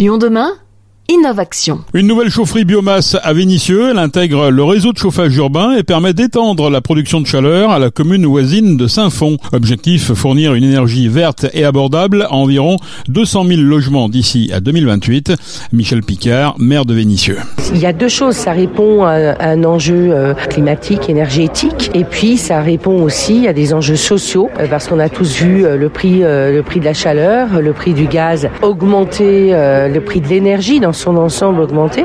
Lyon demain? Innovation. Une nouvelle chaufferie biomasse à Vénissieux, elle intègre le réseau de chauffage urbain et permet d'étendre la production de chaleur à la commune voisine de Saint-Fond. Objectif, fournir une énergie verte et abordable à environ 200 000 logements d'ici à 2028. Michel Picard, maire de Vénissieux. Il y a deux choses, ça répond à un enjeu euh, climatique, énergétique, et puis ça répond aussi à des enjeux sociaux, euh, parce qu'on a tous vu euh, le prix, le prix de la chaleur, le prix du gaz augmenter, le prix de l'énergie dans son ensemble augmenté.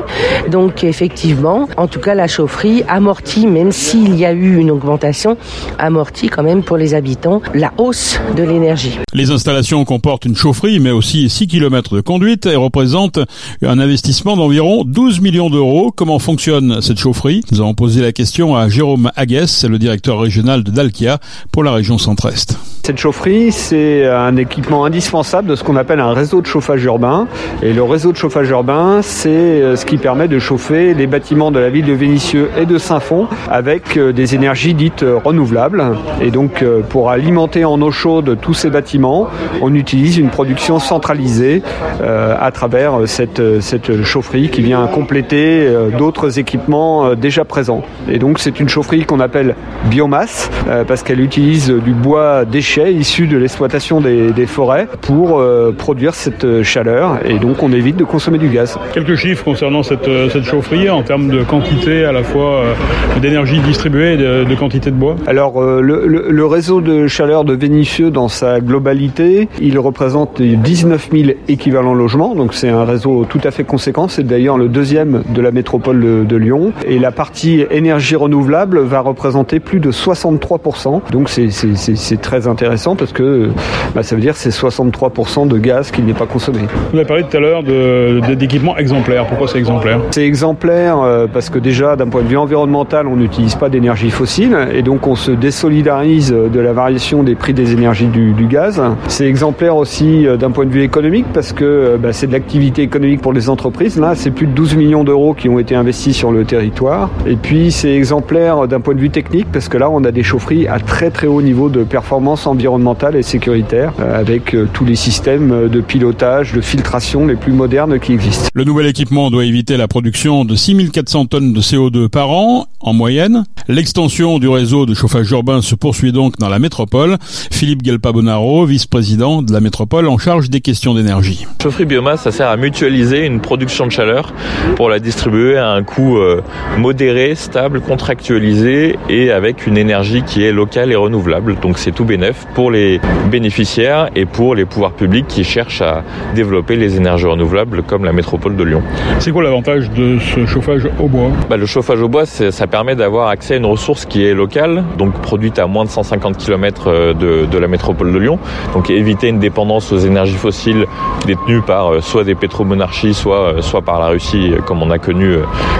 Donc effectivement, en tout cas la chaufferie amortit, même s'il y a eu une augmentation, amortit quand même pour les habitants la hausse de l'énergie. Les installations comportent une chaufferie, mais aussi 6 km de conduite et représentent un investissement d'environ 12 millions d'euros. Comment fonctionne cette chaufferie? Nous avons posé la question à Jérôme Aguès, le directeur régional de Dalkia pour la région centre-est. Cette chaufferie, c'est un équipement indispensable de ce qu'on appelle un réseau de chauffage urbain. Et le réseau de chauffage urbain, c'est euh, ce qui permet de chauffer les bâtiments de la ville de Vénissieux et de Saint-Fond avec euh, des énergies dites euh, renouvelables. Et donc, pour alimenter en eau chaude tous ces bâtiments, on utilise une production centralisée à travers cette, chaufferie qui vient compléter d'autres équipements déjà présents. Et donc, c'est une chaufferie qu'on appelle biomasse parce qu'elle utilise du bois déchet issus de l'exploitation des, forêts pour produire cette chaleur et donc on évite de consommer du gaz. Quelques chiffres concernant cette, euh, cette chaufferie en termes de quantité à la fois euh, d'énergie distribuée et de, quantité de bois. Alors le, réseau de chaleur de Vénissieux dans sa globalité, il représente 19 000 équivalents logements, donc c'est un réseau tout à fait conséquent, c'est d'ailleurs le deuxième de la métropole de, de Lyon. Et la partie énergie renouvelable va représenter plus de 63%, donc c'est très intéressant intéressant parce que bah, ça veut dire c'est 63% de gaz qui n'est pas consommé. Vous avez parlé tout à l'heure d'équipements exemplaires. Pourquoi c'est exemplaire? C'est exemplaire euh, parce que déjà d'un point de vue environnemental, on n'utilise pas d'énergie fossile et donc on se désolidarise de la variation des prix des énergies du, gaz. C'est exemplaire aussi euh, d'un point de vue économique parce que euh, bah, c'est de l'activité économique pour les entreprises. Là, c'est plus de 12 millions d'euros qui ont été investis sur le territoire. Et puis c'est exemplaire d'un point de vue technique parce que là, on a des chaufferies à très très haut niveau de performance environnementale et sécuritaire avec tous les systèmes de pilotage, de filtration les plus modernes qui existent. Le nouvel équipement doit éviter la production de 6400 tonnes de CO2 par an en moyenne. L'extension du réseau de chauffage urbain se poursuit donc dans la métropole. Philippe Gelpa-Bonaro, vice-président de la métropole en charge des questions d'énergie. Chaufferie biomasse, ça sert à mutualiser une production de chaleur pour la distribuer à un coût euh, modéré, stable, contractualisé et avec une énergie qui est locale et renouvelable. Donc c'est tout bénef pour les bénéficiaires et pour les pouvoirs publics qui cherchent à développer les énergies renouvelables comme la métropole de Lyon. C'est quoi l'avantage de ce chauffage au bois? Bah, Le chauffage au bois, ça permet d'avoir accès à une ressource qui est locale, donc produite à moins de 150 km euh, de, de la métropole de Lyon, donc éviter une dépendance aux énergies fossiles détenues par euh, soit des pétromonarchies, soit, euh, soit par la Russie, comme on a connu,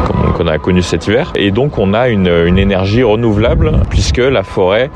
comme on a connu cet hiver. Et donc on a une, une énergie renouvelable puisque la forêt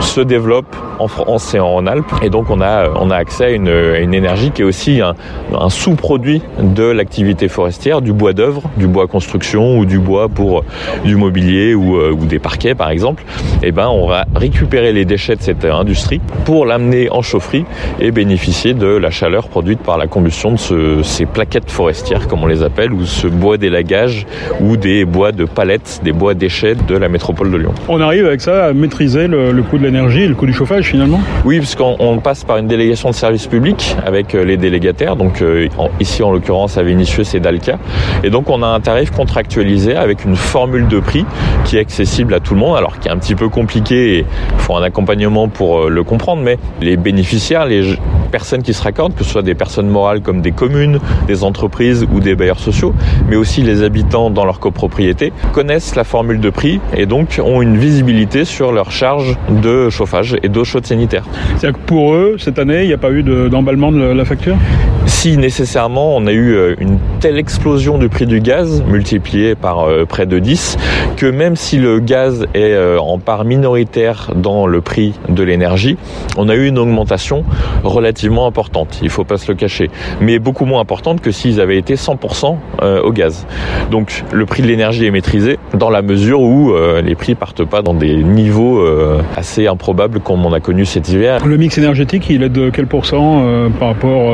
se développe en France et en Rhône-Alpes. Et donc on a, on a accès à une, une énergie qui est aussi un, un sous-produit de l'activité forestière, du bois d'œuvre, du bois construction ou du bois pour du mobilier ou, euh, ou des parquets par exemple. Et eh ben on va récupérer les déchets de cette industrie pour l'amener en chaufferie et bénéficier de la chaleur produite par la combustion de ce, ces plaquettes forestières comme on les appelle ou ce bois d'élagage ou des bois de palettes, des bois déchets de la métropole de Lyon. On arrive avec ça à maîtriser le, le coût de l'énergie, le coût du chauffage finalement? Oui, puisqu'on passe par une délégation de service public avec euh, les délégataires. Donc euh, ici, en l'occurrence, à Vénissieux, c'est Dalca. Et donc, on a un tarif contractualisé avec une formule de prix qui est accessible à tout le monde, alors qui est un petit peu compliqué et il faut un accompagnement pour euh, le comprendre. Mais les bénéficiaires, les personnes qui se raccordent, que ce soit des personnes morales comme des communes, des entreprises ou des bailleurs sociaux, mais aussi les habitants dans leur copropriété, connaissent la formule de prix et donc ont une visibilité sur leur charge de chauffage et d'eau sanitaire. C'est-à-dire que pour eux, cette année, il n'y a pas eu d'emballement de, la facture? Si nécessairement on a eu une telle explosion du prix du gaz, multiplié par euh, près de 10, que même si le gaz est euh, en part minoritaire dans le prix de l'énergie, on a eu une augmentation relativement importante, il faut pas se le cacher, mais beaucoup moins importante que s'ils avaient été 100% euh, au gaz. Donc le prix de l'énergie est maîtrisé dans la mesure où euh, les prix partent pas dans des niveaux assez improbables comme on a connu cet hiver. Le mix énergétique, il est de quel pourcent par rapport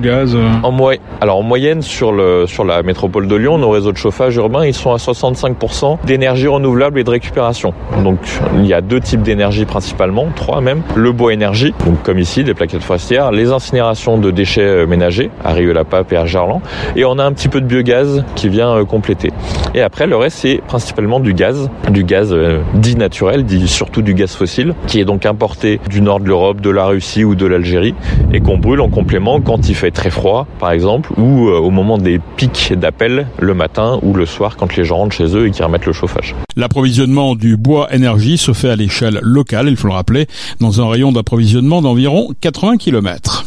gaz En alors en moyenne sur la métropole de Lyon, nos réseaux de chauffage urbain, ils sont à 65% d'énergie renouvelable et de récupération. Donc il y a deux types d'énergie principalement, trois même. Le bois énergie, donc comme ici des plaquettes forestières, les incinérations de déchets euh, ménagers à Rieux-la-Pape et à Gerland, et on a un petit peu de biogaz qui vient euh, compléter. Et après le reste c'est principalement du gaz, du gaz euh, dit naturel, dit surtout du gaz fossile, qui est donc importé du nord de l'Europe, de la Russie ou de l'Algérie, et qu'on brûle en complément quand il fait très froid, par exemple, ou au moment des pics d'appel le matin ou le soir quand les gens rentrent chez eux et qui remettent le chauffage. L'approvisionnement du bois énergie se fait à l'échelle locale, il faut le rappeler, dans un rayon d'approvisionnement d'environ 80 km.